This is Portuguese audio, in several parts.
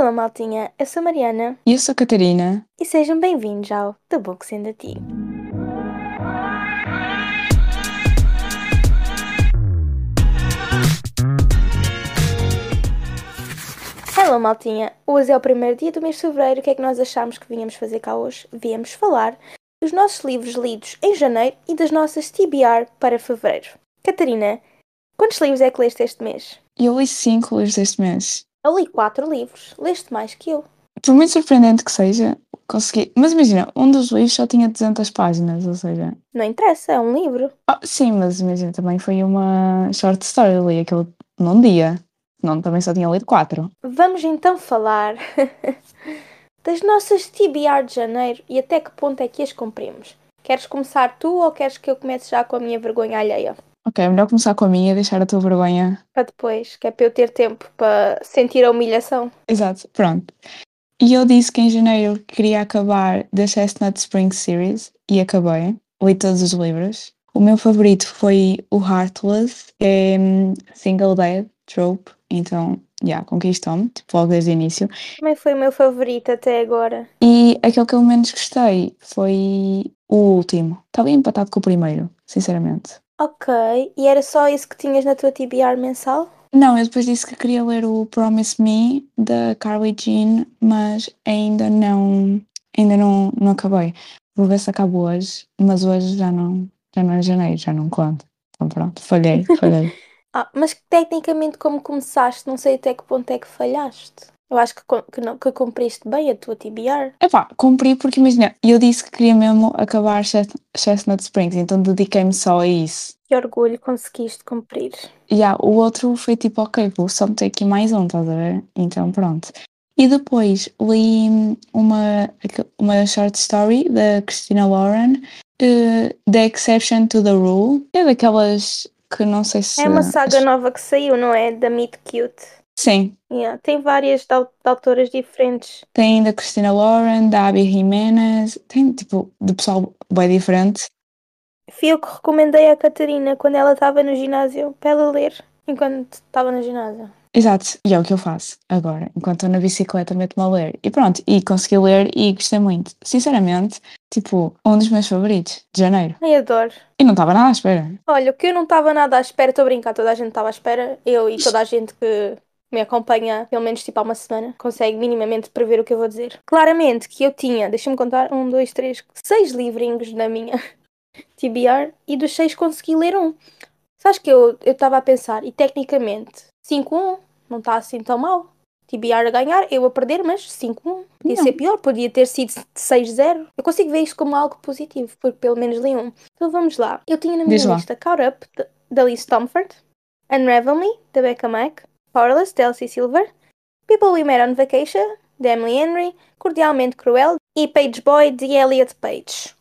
Olá, maltinha. Eu sou Mariana E eu sou Catarina. e sejam bem-vindos ao The Book Sendo a Ti. Hello, maltinha. Hoje é o primeiro dia do mês de fevereiro. O que é que nós achámos que vínhamos fazer cá hoje? Viemos falar dos nossos livros lidos em janeiro e das nossas TBR para fevereiro. Catarina, quantos livros é que leste este mês? Eu li cinco livros este mês. Eu li quatro livros. Leste mais que eu. Por muito surpreendente que seja, consegui. Mas imagina, um dos livros só tinha 200 páginas, ou seja. Não interessa, é um livro. Ah, sim, mas imagina, também foi uma short story. Eu li aquilo num dia. Não, também só tinha lido quatro. Vamos então falar das nossas TBR de janeiro e até que ponto é que as cumprimos. Queres começar tu ou queres que eu comece já com a minha vergonha alheia? Ok, é melhor começar com a minha, deixar a tua vergonha. Para depois, que é para eu ter tempo para sentir a humilhação. Exato, pronto. E eu disse que em janeiro queria acabar The Chestnut Spring Series e acabei. Li todos os livros. O meu favorito foi o Heartless, que é hum, Single Dead Trope. Então, já, yeah, conquistou-me, tipo, logo desde o início. Também foi o meu favorito até agora. E aquele que eu menos gostei foi o último. Estava empatado com o primeiro, sinceramente. Ok, e era só isso que tinhas na tua TBR mensal? Não, eu depois disse que queria ler o Promise Me da Carly Jean, mas ainda não, ainda não, não acabei. Vou ver se acabo hoje, mas hoje já não, já não é janeiro, já não conto. Então pronto, falhei, falhei. ah, mas tecnicamente como começaste, não sei até que ponto é que falhaste. Eu acho que, que, não, que cumpriste bem a tua TBR. Epá, cumpri porque imagina, eu disse que queria mesmo acabar Chestnut Springs, então dediquei-me só a isso. Que orgulho, conseguiste cumprir. Yeah, o outro foi tipo, ok, vou só meter aqui mais um, estás a ver? Então pronto. E depois li uma, uma short story da Christina Lauren, uh, The Exception to the Rule. É daquelas que não sei se. É uma saga nova que saiu, não é? Da Meet Cute. Sim. Yeah. Tem várias de, de autoras diferentes. Tem da Christina Lauren, da Abby Jimenez, tem tipo de pessoal bem diferente. Fui eu que recomendei a Catarina quando ela estava no ginásio para ela ler enquanto estava no ginásio. Exato, e é o que eu faço agora. Enquanto estou na bicicleta, meto-me a ler. E pronto, e consegui ler e gostei muito. Sinceramente, tipo, um dos meus favoritos de janeiro. Ai, adoro. E não estava nada à espera. Olha, o que eu não estava nada à espera, estou a brincar, toda a gente estava à espera. Eu e toda a gente que me acompanha pelo menos tipo há uma semana, consegue minimamente prever o que eu vou dizer. Claramente que eu tinha, deixa-me contar, um, dois, três, seis livrinhos na minha TBR e dos seis consegui ler um. Sabes que eu estava a pensar, e tecnicamente 5-1 não está assim tão mal. TBR a ganhar, eu a perder, mas 5-1. Podia não. ser pior, podia ter sido 6-0. Eu consigo ver isto como algo positivo, porque pelo menos li um. Então vamos lá. Eu tinha na minha Diz lá. lista Caught Up, da Liz Stomford, Unravel Me, da Becca Mack, Powerless, de Elsie Silver, People We Met on Vacation, de Emily Henry, Cordialmente Cruel e Page Boy, de Elliot Page.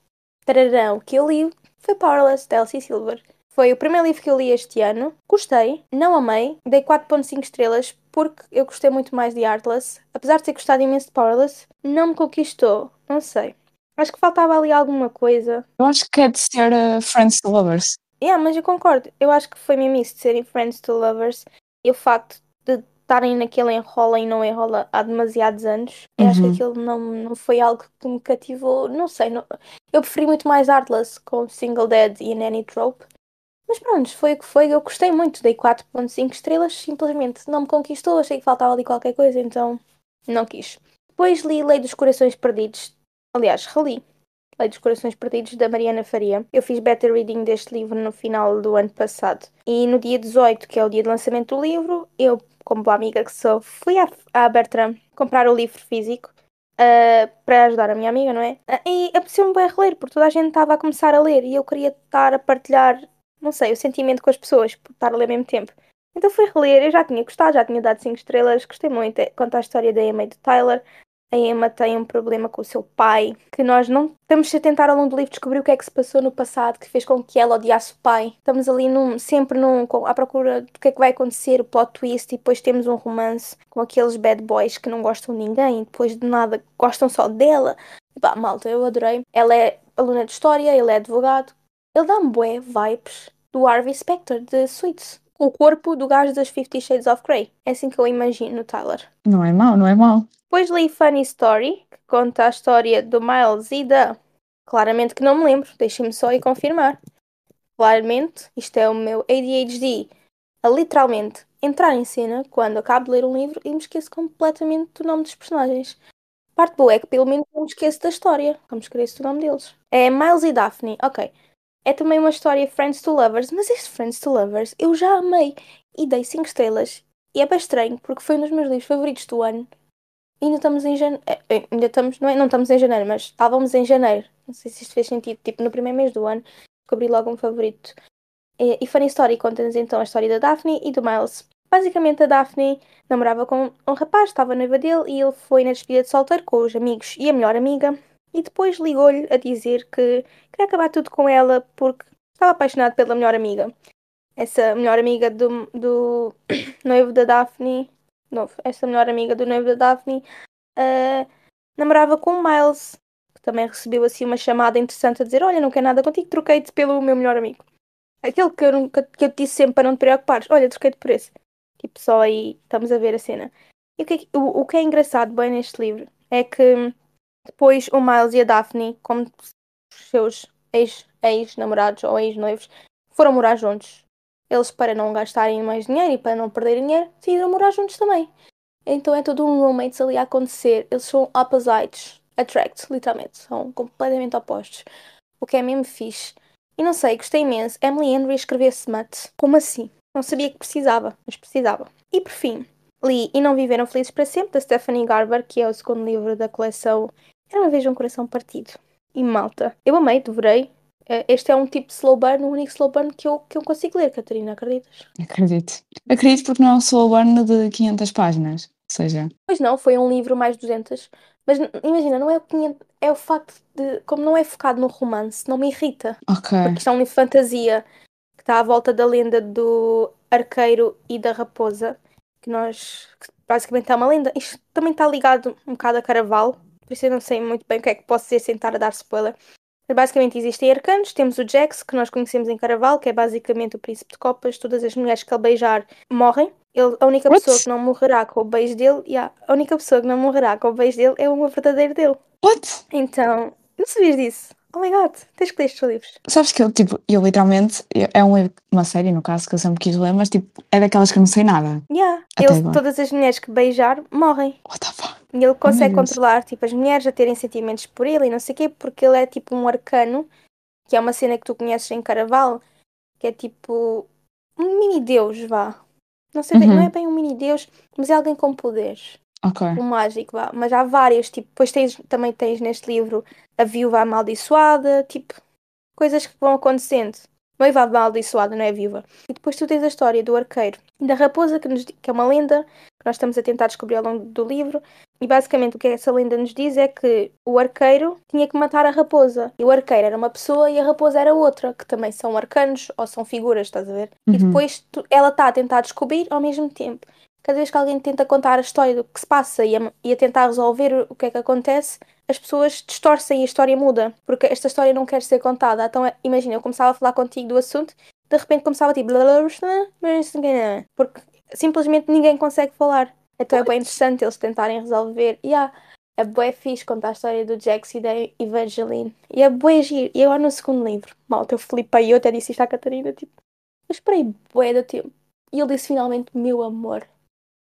Tararão, o que eu li foi Powerless, de Elsie Silver. Foi o primeiro livro que eu li este ano. Gostei, não amei, dei 4.5 estrelas porque eu gostei muito mais de Artless. Apesar de ter gostado imenso de Powerless, não me conquistou. Não sei. Acho que faltava ali alguma coisa. Eu acho que é de ser uh, Friends to Lovers. Yeah, mas eu concordo. Eu acho que foi mesmo isso de serem Friends to Lovers e o facto de estarem naquele enrola e não enrola há demasiados anos. Eu acho que Uhum. aquilo não, não foi algo que me cativou. Não sei. não- Eu preferi muito mais Artless com Single Dead e Nanny Trope. Mas pronto, foi o que foi. Eu gostei muito. Dei 4.5 estrelas. Simplesmente não me conquistou. Achei que faltava ali qualquer coisa, então não quis. Depois li Lei dos Corações Perdidos. Aliás, reli. Lei dos Corações Perdidos, da Mariana Faria. Eu fiz beta reading deste livro no final do ano passado. E no dia 18, que é o dia de lançamento do livro, eu, como boa amiga que sou, fui à, Bertram comprar o livro físico. ah, para ajudar a minha amiga, não é? Ah, e apeteceu-me bem reler, porque toda a gente estava a começar a ler e eu queria estar a partilhar, não sei, o sentimento com as pessoas, por estar a ler ao mesmo tempo. Então fui reler, eu já tinha gostado, já tinha dado 5 estrelas, gostei muito. É- Conta a história da Emma e do Tyler. A Emma tem um problema com o seu pai, que nós não estamos a tentar ao longo do livro descobrir o que é que se passou no passado, que fez com que ela odiasse o pai. Estamos ali num, sempre num, à procura do que é que vai acontecer, o plot twist, e depois temos um romance com aqueles bad boys que não gostam de ninguém, e depois de nada gostam só dela. E pá, malta, eu adorei. Ela é aluna de história, ele é advogado. Ele dá-me bué vibes do Harvey Specter, de Suits. o corpo do gajo das Fifty Shades of Grey. É assim que eu imagino, Tyler. Não é mau, não é mau. Depois li Funny Story, que conta a história do Miles e da. Claramente que não me lembro, deixem-me só ir confirmar. Claramente, isto é o meu ADHD a literalmente entrar em cena quando acabo de ler um livro e me esqueço completamente do nome dos personagens. Parte boa é que pelo menos não me esqueço da história, me esqueço do nome deles. É Miles e Daphne, ok. É também uma história Friends to Lovers, mas este Friends to Lovers eu já amei e dei 5 estrelas. E é bem estranho porque foi um dos meus livros favoritos do ano. Ainda estamos em janeiro. Ainda estamos, não, é, não estamos em janeiro, mas estávamos em janeiro. Não sei se isto fez sentido. Tipo, no primeiro mês do ano descobri logo um favorito. E, e Funny Story conta-nos então a história da Daphne e do Miles. Basicamente, a Daphne namorava com um rapaz, estava noiva dele e ele foi na despedida de solteiro com os amigos e a melhor amiga. E depois ligou-lhe a dizer que queria acabar tudo com ela porque estava apaixonado pela melhor amiga. Essa melhor amiga do, do noivo da Daphne, novo, essa melhor amiga do noivo da Daphne, uh, namorava com o Miles, que também recebeu assim uma chamada interessante a dizer: Olha, não quero nada contigo, troquei-te pelo meu melhor amigo. Aquele que eu, nunca, que eu te disse sempre para não te preocupares. Olha, troquei-te por esse. Tipo, só aí estamos a ver a cena. E o que, é, o, o que é engraçado bem neste livro é que depois o Miles e a Daphne, como seus ex-namorados ex ou ex-noivos, foram morar juntos. Eles, para não gastarem mais dinheiro e para não perderem dinheiro, decidiram morar juntos também. Então é todo um roommates ali a acontecer. Eles são opposites. Attract, literalmente. São completamente opostos. O que é mesmo fixe. E não sei, gostei imenso. Emily Henry escrever smut. Como assim? Não sabia que precisava, mas precisava. E por fim, li E Não Viveram Felizes para Sempre, da Stephanie Garber, que é o segundo livro da coleção Era uma vez um coração partido. E malta. Eu amei, devorei. Eh, este é um tipo de slow burn, o único slow burn que eu, que eu consigo ler, Catarina, acreditas? Acredito. Acredito porque não é um slow burn de 500 páginas, ou seja... Pois não, foi um livro mais 200. Mas imagina, não é o 500, é o facto de, como não é focado no romance, não me irrita. Ok. Porque isto é um livro de fantasia que está à volta da lenda do arqueiro e da raposa, que nós, que basicamente é uma lenda. Isto também está ligado um bocado a Caraval, por isso eu não sei muito bem o que é que posso dizer sem estar a dar spoiler. Basicamente existem arcanos, temos o Jax, que nós conhecemos em Caraval, que é basicamente o príncipe de copas, todas as mulheres que ele beijar morrem. Ele, a única What? pessoa que não morrerá com o beijo dele, yeah, a única pessoa que não morrerá com o beijo dele é o verdadeiro dele. What? Então, não sabias disso? Oh my god, tens que ler estes livros. Sabes que eu, tipo, eu literalmente, é um livro, uma série no caso, que eu sempre quis ler, mas tipo, é daquelas que eu não sei nada. Yeah. Ele, todas as mulheres que beijar morrem. What the fuck? E ele consegue Deus. controlar tipo, as mulheres a terem sentimentos por ele e não sei o quê, porque ele é tipo um arcano, que é uma cena que tu conheces em Caraval, que é tipo um mini-deus, vá. Não sei bem, Uhum. não é bem um mini-deus, mas é alguém com poderes. Ok. um mágico, vá. Mas há vários, tipo, depois tens, também tens neste livro a viúva amaldiçoada, tipo, coisas que vão acontecendo. Noiva amaldiçoada, não é viúva. E depois tu tens a história do arqueiro e da raposa, que, nos, que é uma lenda que nós estamos a tentar descobrir ao longo do livro. E basicamente o que essa lenda nos diz é que o arqueiro tinha que matar a raposa. E o arqueiro era uma pessoa e a raposa era outra, que também são arcanos ou são figuras, estás a ver? E Uhum. depois tu- ela está a tentar descobrir ao mesmo tempo cada vez que alguém tenta contar a história do que se passa e a, e a tentar resolver o- que é que acontece, as pessoas distorcem e a história muda, porque esta história não quer ser contada. Então, é- imagina, eu começava a falar contigo do assunto, de repente começava tipo, porque simplesmente ninguém consegue falar. Então é bem interessante eles tentarem resolver. E há é bué fixe contar a história do Jax e da Evangeline. E é bué giro. E agora no segundo livro, malta, eu flipei, eu até disse isto à Catarina, tipo, eu esperei bué do tempo. E ele disse finalmente, meu amor.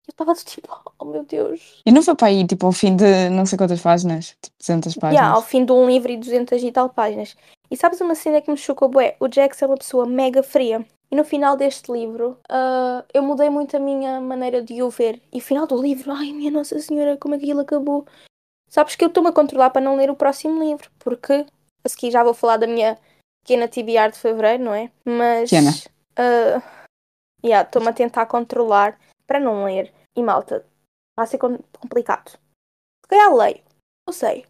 Eu estava tipo, oh meu Deus. E não foi para aí, tipo, ao fim de não sei quantas páginas, tipo 200 páginas. Yeah, ao fim de um livro e 200 e tal páginas. E sabes uma cena que me chocou bué? O Jax é uma pessoa mega fria. E no final deste livro, ah, eu mudei muito a minha maneira de o ver. E no final do livro, ai minha Nossa Senhora, como é que aquilo acabou? Sabes que eu estou-me a controlar para não ler o próximo livro. Porque a seguir já vou falar da minha pequena TBR de fevereiro, não é? Mas. Pequena. ah, yeah, estou-me a tentar controlar para não ler. E malta, vai ser com- complicado. Se calhar leio. Não sei.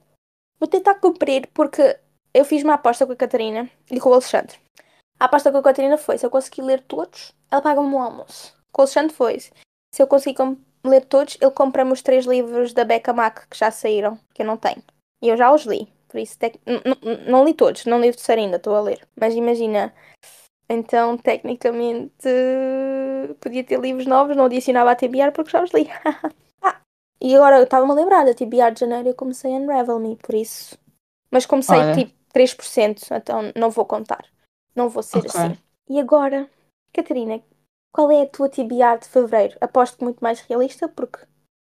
Vou tentar cumprir porque eu fiz uma aposta com a Catarina e com o Alexandre. A aposta com a Catarina foi: se eu conseguir ler todos, ela paga-me um almoço. Com o Alexandre foi: se eu conseguir ler todos, ele compra-me os três livros da Becca Mac que já saíram, que eu não tenho. E eu já os li. Por isso, tec- não li todos, não li o terceiro ainda, estou a ler. Mas imagina, então, tecnicamente, podia ter livros novos, não adicionava a TBR porque já os li. ah, e agora eu estava-me a lembrar da TBR de janeiro eu comecei a Unravel Me, por isso. Mas comecei Olha. tipo 3%, então não vou contar. Não vou ser Ok. assim. E agora, Catarina, qual é a tua TBR de fevereiro? Aposto que muito mais realista, porque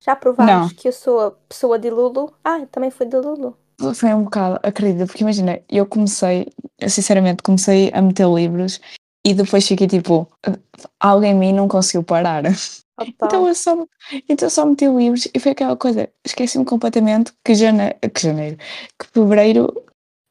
já provámos que eu sou a pessoa de Lulu. Ah, também foi de Lulu. Foi um bocado, acredita, porque imagina, eu comecei, eu sinceramente comecei a meter livros e depois fiquei tipo, algo em mim não conseguiu parar. Então eu só, então só meti livros e foi aquela coisa, esqueci-me completamente que janeiro, que janeiro, que fevereiro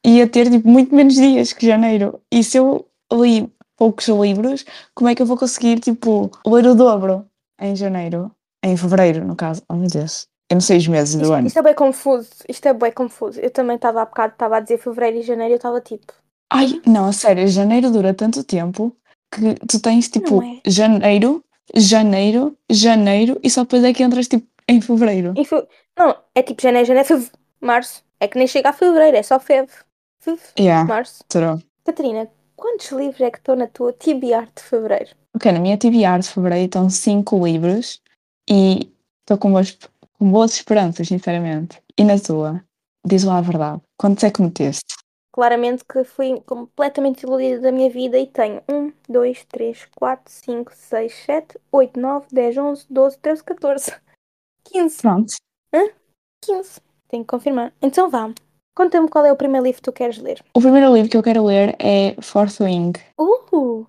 ia ter tipo muito menos dias que janeiro. E se eu li poucos livros, como é que eu vou conseguir tipo ler o dobro em janeiro? Em fevereiro, no caso. Oh meu Deus. Eu não sei os meses do Isto, ano. isto é bem confuso. Isto é bem confuso. Eu também estava há bocado, estava a dizer fevereiro e janeiro, eu estava tipo, Ai, não, a sério, janeiro dura tanto tempo que tu tens tipo é? janeiro, janeiro, janeiro e só depois é que entras tipo em fevereiro. em fe- não, é tipo janeiro, janeiro, fev... março. É que nem chega a fevereiro, é só feve. Fev, Yeah, março. true. Catarina, quantos livros é que estão na tua TBR de fevereiro? Ok, na minha TBR de fevereiro estão cinco livros e estou com boas, com boas esperanças, sinceramente. E na tua? Diz lá a verdade. Quantos é que meteste? Claramente que fui completamente iludida da minha vida e tenho 1, 2, 3, 4, 5, 6, 7, 8, 9, 10, 11, 12, 13, 14, 15. Pronto. 15. Tenho que confirmar. Então vá. Conta-me qual é o primeiro livro que tu queres ler. O primeiro livro que eu quero ler é Fourth Wing. Uh!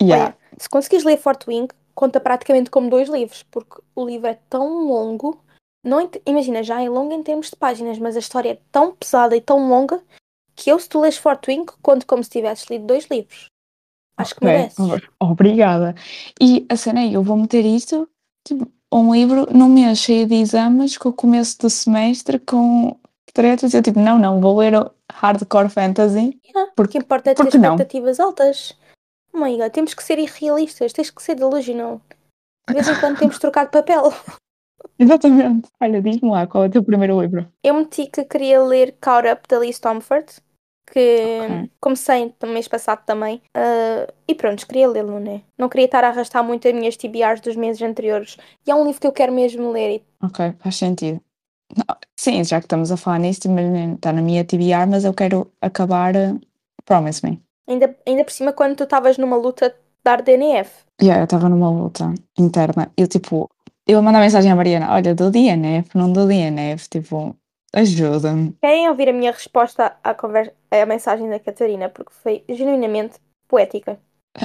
Yeah. Olha, se conseguires ler Fort Wing, conta praticamente como dois livros, porque o livro é tão longo. Não Imagina, já é longo em termos de páginas, mas a história é tão pesada e tão longa que eu, se tu lês Fort Wing, conto como se tivesses lido dois livros. Acho que Ok, mereces. ob- Obrigada. E a cena é, eu vou meter isto, tipo, um livro num mês cheio de exames, com o começo do semestre, com tretas, eu tipo, não, não, vou ler hardcore fantasy. Yeah, Por- o que importa é ter porque não? expectativas altas. Oh my God, temos que ser irrealistas, tens que ser delusional. De vez em quando temos de trocar de papel. Exatamente. Olha, diz-me lá, qual é o teu primeiro livro? Eu meti que queria ler Caught Up da Lee Stomford, que Ok. comecei no mês passado também. ah, e pronto, queria lê-lo, né? Não queria estar a arrastar muito as minhas TBRs dos meses anteriores. E é um livro que eu quero mesmo ler. Ok, faz sentido. Não, sim, já que estamos a falar nisto, está na minha TBR, mas eu quero acabar uh, Promise Me. ainda, ainda por cima, quando tu estavas numa luta de dar DNF. Yeah, eu estava numa luta interna. Eu, tipo, eu mandar mensagem à Mariana: Olha, dou DNF, não dou DNF, tipo, ajuda-me. Querem ouvir a minha resposta à, conversa, à mensagem da Catarina? Porque foi genuinamente poética.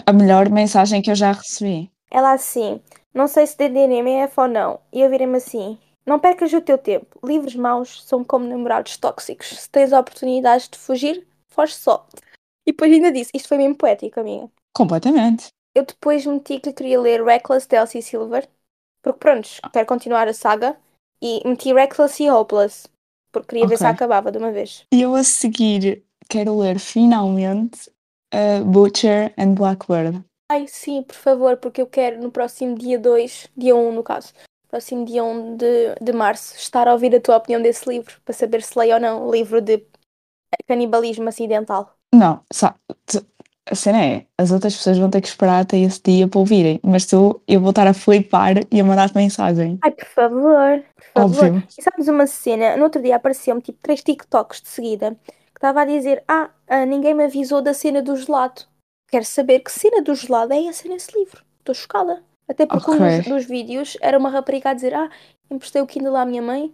A melhor mensagem que eu já recebi. Ela assim, não sei se dei DNF ou não. E eu virei-me assim, não percas o teu tempo. Livros maus são como namorados tóxicos. Se tens oportunidades de fugir, foge só. E depois ainda disse, isto foi mesmo poético, amiga. Completamente. Eu depois meti que queria ler Reckless de Elsie Silver. Porque pronto, quero continuar a saga. E meti Reckless e Hopeless. Porque queria ver se acabava de uma vez. E eu a seguir quero ler finalmente uh, Butcher and Blackbird. Ai, sim, por favor, porque eu quero no próximo dia 2, dia 1 no caso, próximo dia 1 de, de março, estar a ouvir a tua opinião desse livro, para saber se leio ou não o livro de canibalismo acidental. Não, sabe, a cena é: as outras pessoas vão ter que esperar até esse dia para ouvirem, mas tu, eu vou estar a flipar e a mandar mensagem. Ai, por favor, por favor. Óbvio. E sabes uma cena? No outro dia apareceu-me tipo três TikToks de seguida que estava a dizer: Ah, ah, ninguém me avisou da cena do gelado. Quero saber que cena do gelado é essa nesse livro. Estou chocada. Até porque um Ok. dos, dos vídeos era uma rapariga a dizer: Ah, emprestei o Kindle à minha mãe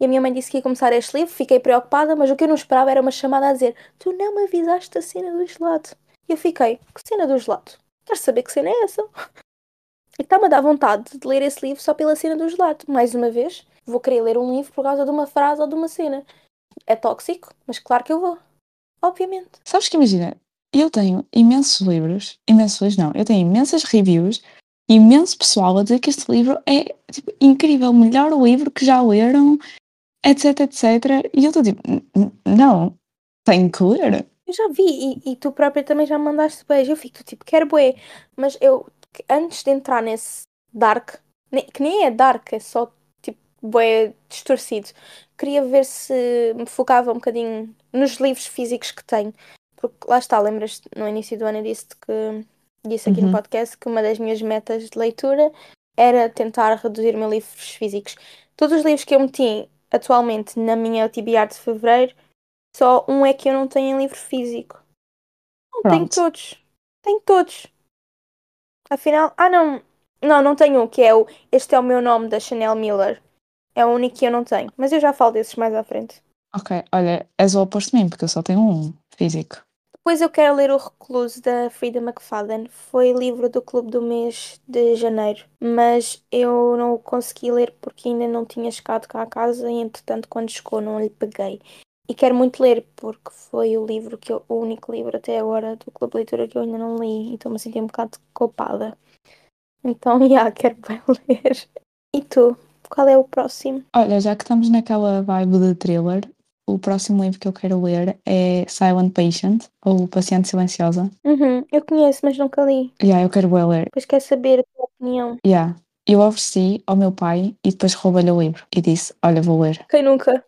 e a minha mãe disse que ia começar este livro. Fiquei preocupada, mas o que eu não esperava era uma chamada a dizer: Tu não me avisaste da cena do gelado. E eu fiquei: Que cena do gelado? Quero saber que cena é essa. E está-me a dar vontade de ler esse livro só pela cena do gelado. Mais uma vez, vou querer ler um livro por causa de uma frase ou de uma cena. É tóxico, mas claro que eu vou. Obviamente. Sabes que imagina, eu tenho imensos livros, imensos livros não, eu tenho imensas reviews, imenso pessoal a dizer que este livro é tipo, incrível, o melhor livro que já leram, etc, etc. E eu estou tipo, "N- n- não, tenho que ler. Eu já vi e, e tu própria também já me mandaste beijo. Eu fico tipo, quero bué. Mas eu, antes de entrar nesse dark, que nem é dark, é só tipo bué distorcido, queria ver se me focava um bocadinho nos livros físicos que tenho. Porque lá está, lembras no início do ano eu disse que disse aqui no Uhum. podcast que uma das minhas metas de leitura era tentar reduzir meus livros físicos. Todos os livros que eu meti atualmente na minha TBR de fevereiro, só um é que eu não tenho em livro físico. Não, tenho Pronto. todos. Tenho todos. Afinal, ah não, não, não tenho um, que é o Este é o meu nome da Chanel Miller. É o único que eu não tenho. Mas eu já falo desses mais à frente. Ok, olha, és o oposto de mim, porque eu só tenho um físico. Depois eu quero ler O Recluso da Frida McFadden. Foi livro do clube do mês de janeiro, mas eu não o consegui ler porque ainda não tinha chegado cá a casa e entretanto quando chegou não lhe peguei. E quero muito ler porque foi o livro que eu, o único livro até agora do clube de leitura que eu ainda não li e estou-me a sentir um bocado culpada. Então, já, quero bem ler. E tu? Qual é o próximo? Olha, já que estamos naquela vibe de thriller, o próximo livro que eu quero ler é Silent Patient, ou Paciente Silenciosa. Uhum, eu conheço, mas nunca li. Yeah, eu quero bué ler. Depois quero saber a tua opinião. Yeah. Eu ofereci ao meu pai e depois roubei-lhe o livro e disse: Olha, vou ler. Quem nunca?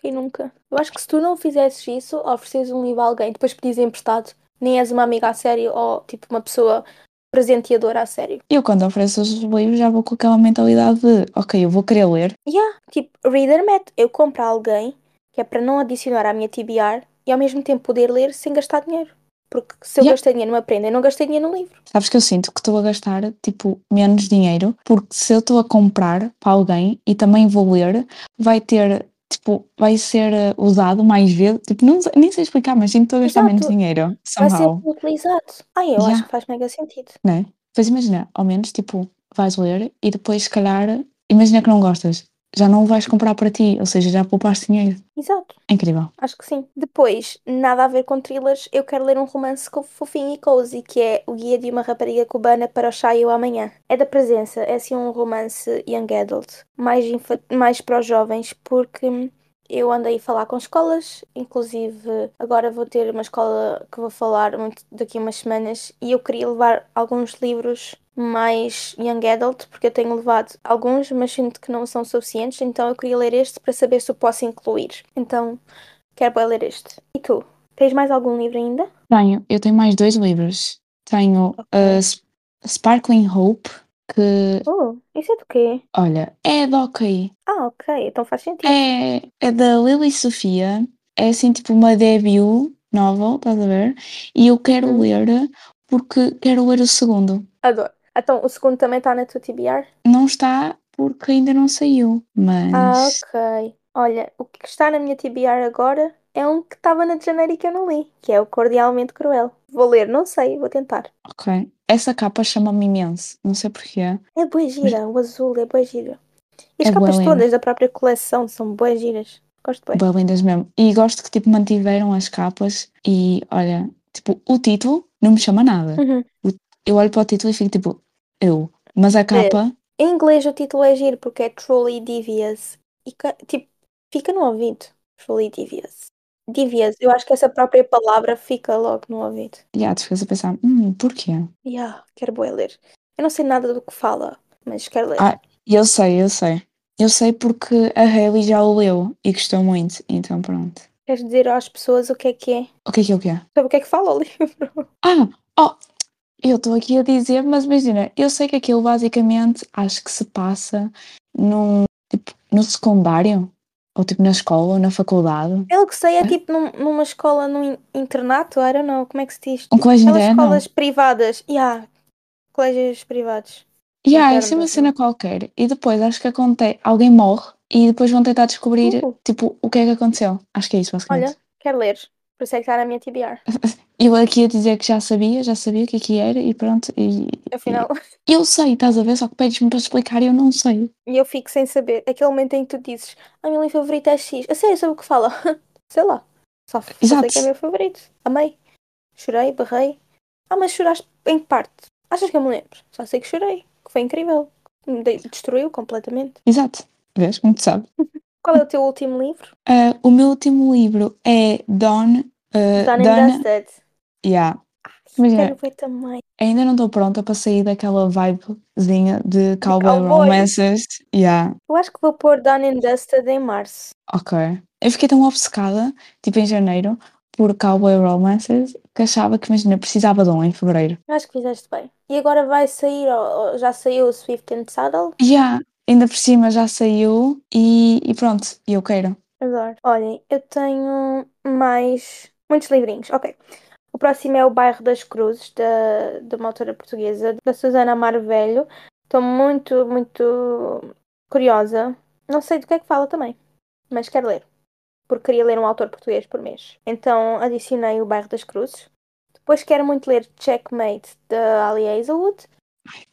Quem nunca? Eu acho que se tu não fizesses isso, ofereces um livro a alguém, depois pedis emprestado, nem és uma amiga a sério ou tipo uma pessoa presenteadora a sério. Eu, quando ofereço os livros, já vou com aquela mentalidade de: Ok, eu vou querer ler. Yeah, tipo, reader met. Eu compro a alguém que é para não adicionar à minha TBR e ao mesmo tempo poder ler sem gastar dinheiro. Porque se eu Yeah. gastei dinheiro numa prenda, eu não gastei dinheiro no livro. Sabes que eu sinto que estou a gastar, tipo, menos dinheiro, porque se eu estou a comprar para alguém e também vou ler, vai ter, tipo, vai ser eh, usado mais vezes. Tipo, não nem sei explicar, mas sinto que estou a gastar Exato. menos dinheiro, Vai ser somehow, utilizado. Ah, eu Yeah. acho que faz mega sentido. né? Pois imagina, ao menos, tipo, vais ler e depois, se calhar, imagina que não gostas, já não o vais comprar para ti, ou seja, já poupaste dinheiro. Exato. Incrível. Acho que sim. Depois, nada a ver com thrillers, eu quero ler um romance fofinho e cozy, que é O Guia de uma Rapariga Cubana para o Chá e o Amanhã. É da presença, é assim um romance young adult, mais, mais para os jovens, porque eu andei a falar com escolas, inclusive agora vou ter uma escola que vou falar muito daqui a umas semanas, e eu queria levar alguns livros mais young adult, porque eu tenho levado alguns, mas sinto que não são suficientes, então eu queria ler este para saber se eu posso incluir. Então, quero bem ler este. E tu? Tens mais algum livro ainda? Tenho, eu tenho mais dois livros. Tenho Ok. uh, Sp- Sparkling Hope, que, Oh, isso é do quê? olha, é de ok. Ah, ok, então faz sentido. É, é da Lily Sofia. É assim tipo uma debut novel, estás a ver? E eu quero Uhum. ler porque quero ler o segundo. Adoro. Então, o segundo também está na tua TBR? Não está porque ainda não saiu, Ah, mas ok. Olha, o que está na minha TBR agora é um que estava na de janeiro e que eu não li, que é o Cordialmente Cruel. Vou ler, não sei, vou tentar. ok. Essa capa chama-me imenso, não sei porquê. É boa gira, o azul é boa gira. E as É capas linda. todas da própria coleção são boas giras. Gosto bem. Bem lindas mesmo. E gosto que tipo mantiveram as capas e olha, tipo, o título não me chama nada. Uhum. Eu olho para o título e fico tipo, eu. Mas a capa, Em inglês o título é giro porque é Truly Devious. E tipo, fica no ouvido. Truly Devious. Devious. Eu acho que essa própria palavra fica logo no ouvido. já, tu ficas a pensar, hum, porquê? Yeah, quero bué ler. Eu não sei nada do que fala, mas quero ler. Ah, E eu sei, eu sei. Eu sei porque a Hailey já o leu e gostou muito, então pronto. Queres dizer às pessoas o que é que é? O que é que é o que é? Sobre o que é que fala o livro? Ah, oh, eu estou aqui a dizer, mas imagina, eu sei que aquilo basicamente acho que se passa num, tipo, no secundário, ou tipo na escola, ou na faculdade. Pelo que sei, é É? tipo num- numa escola, num in- internato, I don't know, como é que se diz? Um colégio Aquelas interno. escolas privadas. Yeah, colégios privados. Yeah, isso é uma cena qualquer. E depois acho que acontece, alguém morre e depois vão tentar descobrir, Uh. tipo, o que é que aconteceu. Acho que é isso, basicamente. Olha, quero ler. Por isso é que está na minha TBR. Eu aqui a dizer que já sabia, já sabia o que é que era e pronto. E, Afinal, e eu sei, estás a ver? Só que pedes-me para explicar e eu não sei. e eu fico sem saber. Aquele momento em que tu dizes, a meu livro favorito é X. A sério, sabe o que fala? sei lá. Só, só sei que é meu favorito. Amei. Chorei, berrei. Ah, mas choraste em parte? Achas que eu me lembro? Só sei que chorei. Que foi incrível. Me de- destruiu completamente. Exato. Vês? Como tu sabes. Qual é o teu último livro? Ah, o meu último livro é Dawn. Uh, and Dusted. Yeah. Imagina, Quero ver também. ainda não estou pronta para sair daquela vibezinha de cowboy cowboy. romances. Yeah. Eu acho que vou pôr Done and Dusted em março. Ok. Eu fiquei tão obcecada, tipo em janeiro, por Cowboy Romances que achava que, imagina, precisava de um em fevereiro. Acho que fizeste bem. E agora vai sair, ou- ou já saiu o Swift and Saddle? E yeah, ainda por cima já saiu e, e pronto, eu quero. Adoro. Olhem, eu tenho mais muitos livrinhos. Ok. O próximo é o Bairro das Cruzes, da, de uma autora portuguesa, da Susana Amaro Velho. Estou muito, muito curiosa. Não sei do que é que fala também, mas quero ler. Porque queria ler um autor português por mês. Então adicionei o Bairro das Cruzes. Depois quero muito ler Checkmate, da Ali Hazelwood.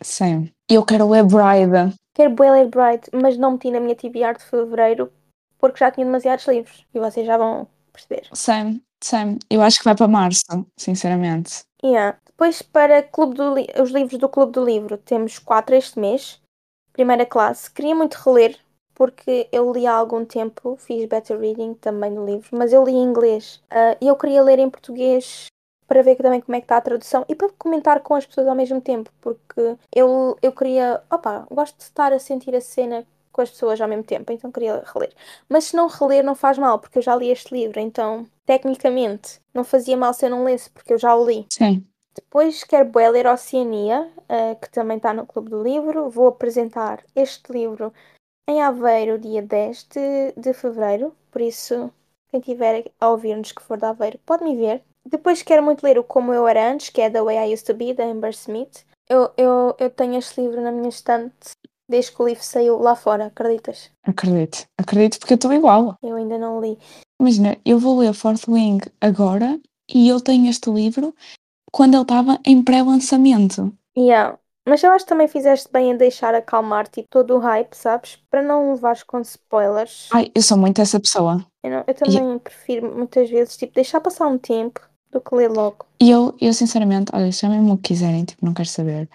Sim. Eu quero ler Bride. Quero bué ler Bright, mas não meti na minha TBR de fevereiro porque já tinha demasiados livros. E vocês já vão perceber. Sam, Sam. Eu acho que vai para março, sinceramente. Yeah. Depois, para Clube do Li- os livros do Clube do Livro, temos quatro este mês. Primeira classe. Queria muito reler, porque eu li há algum tempo, fiz better reading também no livro, mas eu li em inglês. Ah, E eu queria ler em português para ver também como é que está a tradução e para comentar com as pessoas ao mesmo tempo, porque eu, eu queria, opa, gosto de estar a sentir a cena com as pessoas ao mesmo tempo, então queria reler. Mas se não reler não faz mal, porque eu já li este livro, então tecnicamente não fazia mal se eu não lesse, porque eu já o li. Sim. Depois quero bué ler Oceania, eh, que também está no Clube do Livro. Vou apresentar este livro em Aveiro, dia 10 de, de fevereiro. Por isso, quem tiver a ouvir-nos que for de Aveiro, pode me ver. Depois quero muito ler o Como Eu Era Antes, que é The Way I Used to Be, da Amber Smith. Eu, eu, eu tenho este livro na minha estante desde que o livro saiu lá fora, acreditas? Acredito. Acredito porque eu estou igual. Eu ainda não li. Imagina, eu vou ler Fourth Wing agora e eu tenho este livro quando ele estava em pré-lançamento. Yeah. Mas eu acho que também fizeste bem em deixar acalmar tipo, todo o hype, sabes? Para não levares com spoilers. Ai, eu sou muito essa pessoa. Eu, não- eu também prefiro muitas vezes tipo, deixar passar um tempo do que ler logo. E eu, eu sinceramente, olha, chamem-me o que quiserem, tipo, não quero saber.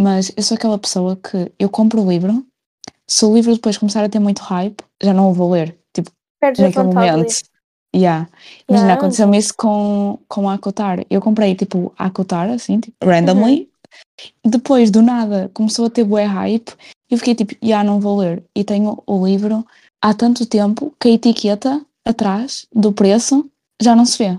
Mas eu sou aquela pessoa que eu compro o livro, se o livro depois começar a ter muito hype, já não o vou ler. Tipo, Perdes naquele momento. Yeah. Imagina, Yeah, aconteceu-me isso com, com a Acotar. Eu comprei tipo a Acotar, assim, tipo, randomly. Depois, do nada, começou a ter bué hype. Eu fiquei tipo, já não vou ler. E tenho o livro há tanto tempo que a etiqueta atrás do preço já não se vê.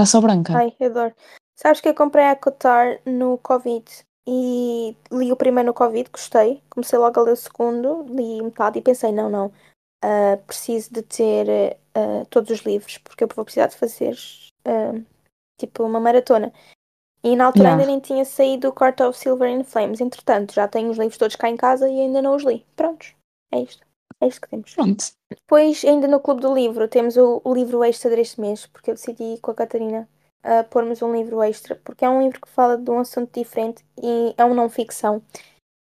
Está só branca. Ai, adoro. Sabes que eu comprei a Cotar no Covid e li o primeiro no Covid, gostei. Comecei logo a ler o segundo, li metade e pensei, não, não, ah, preciso de ter ah, todos os livros, porque eu vou precisar de fazer ah, tipo uma maratona. E na altura Yeah. ainda nem tinha saído o Court of Silver and Flames. Entretanto, já tenho os livros todos cá em casa e ainda não os li. Prontos, é isto. É isto que temos. Pronto. Depois, ainda no Clube do Livro, temos o, o livro extra deste mês, porque eu decidi com a Catarina uh, pormos um livro extra, porque é um livro que fala de um assunto diferente e é um não-ficção.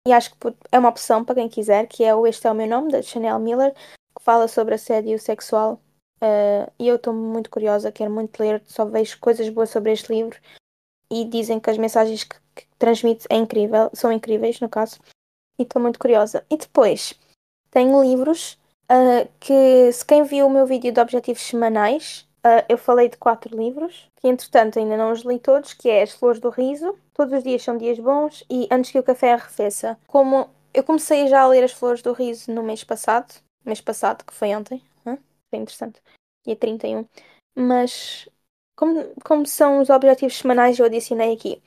E acho que é uma opção para quem quiser, que é o Este é o Meu Nome, da Chanel Miller, que fala sobre assédio sexual. Uh, e eu estou muito curiosa, quero muito ler, só vejo coisas boas sobre este livro e dizem que as mensagens que, que transmite é incrível, são incríveis, no caso. E estou muito curiosa. E depois, tenho livros Uh, que se quem viu o meu vídeo de objetivos semanais, uh, eu falei de quatro livros, que entretanto ainda não os li todos, que é As Flores do Riso, Todos os Dias São Dias Bons e Antes que o Café Arrefeça. Como eu comecei já a ler As Flores do Riso no mês passado, mês passado, que foi ontem, hã? foi interessante, dia 31, mas como, como são os objetivos semanais, eu adicionei aqui.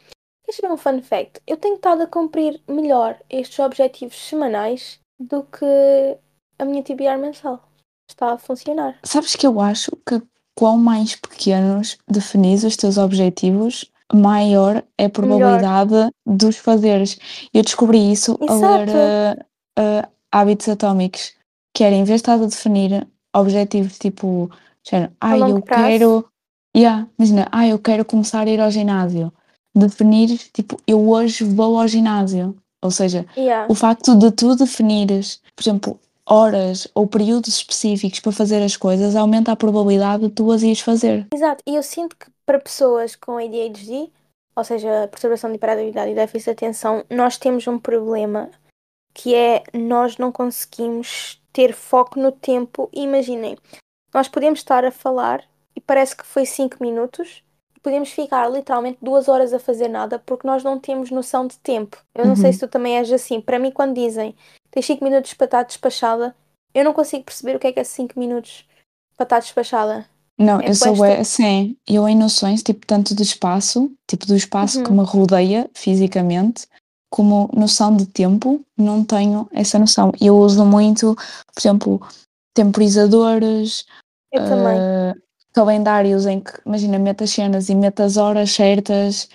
Queres saber um fun fact? Eu tenho estado a cumprir melhor estes objetivos semanais do que a minha TBR mensal. Está a funcionar. Sabes que eu acho que quão mais pequenos definis os teus objetivos, maior é a probabilidade de os fazeres. Eu descobri isso a ler Exato. uh, uh, Hábitos Atómicos, que era em vez de estar a definir objetivos tipo, género, ah, eu prazo. quero, yeah, imagina, ah, eu quero começar a ir ao ginásio. Definir, tipo, eu hoje vou ao ginásio. Ou seja, Yeah. o facto de tu definires, por exemplo, horas ou períodos específicos para fazer as coisas aumenta a probabilidade de tu as ires fazer. Exato. E eu sinto que para pessoas com ADHD, ou seja, perturbação de hiperatividade e déficit de atenção, nós temos um problema que é nós não conseguimos ter foco no tempo. Imaginem, nós podemos estar a falar e parece que foi 5 minutos. Podemos ficar literalmente duas horas a fazer nada porque nós não temos noção de tempo. Eu não sei Uhum. se tu também és assim. Para mim, quando dizem tens 5 minutos para estar despachada, eu não consigo perceber o que é que é 5 minutos para estar despachada. Não, É eu sou bué assim. Eu em noções, tipo, tanto do espaço, tipo, do espaço que Uhum. me rodeia fisicamente, como noção de tempo, não tenho essa noção. Eu uso muito, por exemplo, temporizadores, Eu também. Calendários em que, imagina, meto as cenas e meto as horas certas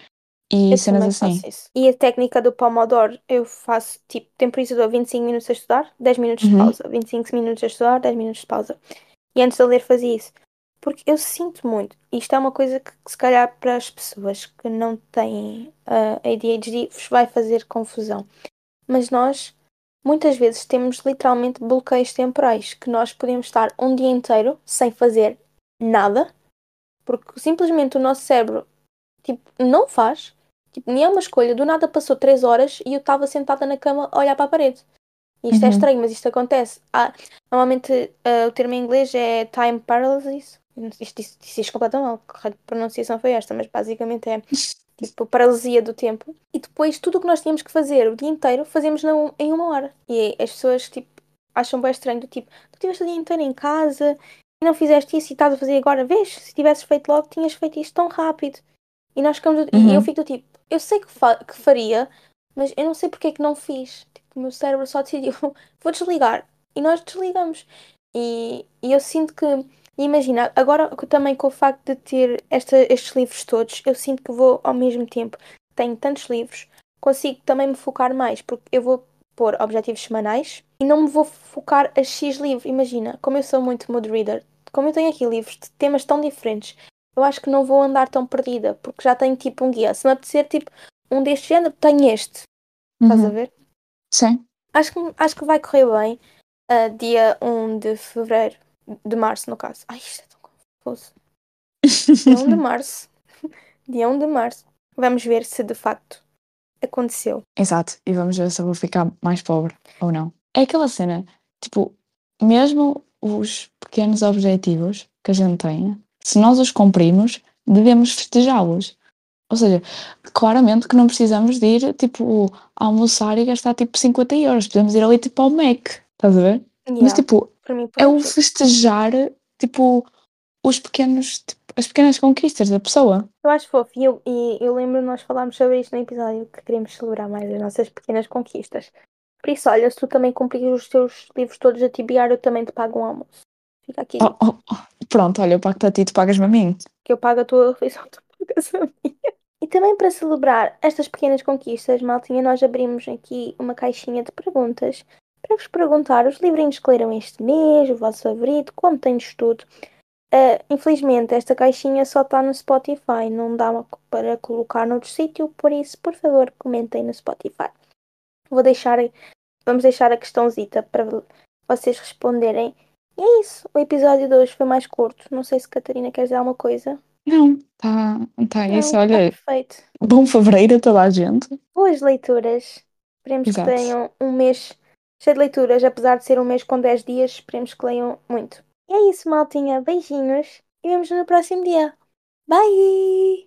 e Eu cenas assim. E a técnica do Pomodoro, eu faço tipo temporizador 25 minutos a estudar, 10 minutos de Uhum. pausa. 25 minutos a estudar, 10 minutos de pausa. E antes de ler fazia isso. Porque eu sinto muito. Isto é uma coisa que, que se calhar para as pessoas que não têm uh, ADHD vos vai fazer confusão. Mas nós muitas vezes temos literalmente bloqueios temporais que nós podemos estar um dia inteiro sem fazer nada, porque simplesmente o nosso cérebro tipo, não faz. Tipo, nem é uma escolha. Do nada passou 3 horas e eu estava sentada na cama a olhar para a parede. Isto é Uhum. estranho, mas isto acontece. Há- normalmente uh, o termo em inglês é time paralysis. Isto isto completamente mal. A pronunciação foi esta, mas basicamente é tipo paralisia do tempo. E depois tudo o que nós tínhamos que fazer o dia inteiro fazemos na- em uma hora. E as pessoas tipo, acham bem estranho do tipo, tu estiveste o dia inteiro em casa e não fizeste isso e estás a fazer agora, vês? Se tivesses feito logo, tinhas feito isto tão rápido. E nós ficamos. E Uhum. eu fico do tipo, eu sei que, fa- que faria, mas eu não sei porque é que não fiz. Tipo, o meu cérebro só decidiu, vou desligar. E nós desligamos. E, e eu sinto que, imagina, agora também com o facto de ter esta, estes livros todos, eu sinto que vou ao mesmo tempo, tenho tantos livros, consigo também me focar mais, porque eu vou pôr objetivos semanais e não me vou focar a X livros. Imagina, como eu sou muito mood reader, como eu tenho aqui livros de temas tão diferentes, eu acho que não vou andar tão perdida, porque já tenho tipo um guia. Se me apetecer tipo um deste género, tenho este. Estás a Uhum. ver? Sim. Acho que, acho que vai correr bem ah, dia 1 de fevereiro, de março, no caso. Ai, isto é tão confuso. Dia 1 de março. Dia 1 de março. Vamos ver se de facto aconteceu. Exato, e vamos ver se eu vou ficar mais pobre ou não. É aquela cena, tipo, mesmo os pequenos objetivos que a gente tem, se nós os cumprimos, devemos festejá-los. Ou seja, claramente que não precisamos de ir, tipo, almoçar e gastar, tipo, 50 euros. Podemos ir ali, tipo, ao Mac, estás a ver? Mas, Yeah, tipo, para mim, é o festejar, tipo, os pequenos, tipo, as pequenas conquistas da pessoa. Eu acho fofo. E eu, e eu lembro nós falámos sobre isto no episódio que queremos celebrar mais as nossas pequenas conquistas. Por isso, olha, se tu também cumprires os teus livros todos a tibiar, eu também te pago um almoço. Fica aqui, Oh, oh, oh, Pronto, olha, eu pago-te a ti, tu pagas-me a mim. que eu pago a tua refeição, tu pagas a minha. E também para celebrar estas pequenas conquistas, maltinha, nós abrimos aqui uma caixinha de perguntas para vos perguntar os livrinhos que leram este mês, o vosso favorito, contem-nos tudo. Ah, infelizmente, esta caixinha só está no Spotify, não dá para colocar noutro sítio, por isso, por favor, comentem no Spotify. Vou deixar, vamos deixar a questãozita para vocês responderem. E é isso, o episódio de hoje foi mais curto. Não sei se Catarina quer dizer alguma coisa. Não, tá, tá Não, isso, tá olha, perfeito. bom fevereiro a toda a gente. Boas leituras. Esperemos Exato. que tenham um mês cheio de leituras, apesar de ser um mês com 10 dias, esperemos que leiam muito. E é isso, maltinha. Beijinhos e vemos no próximo dia. Bye!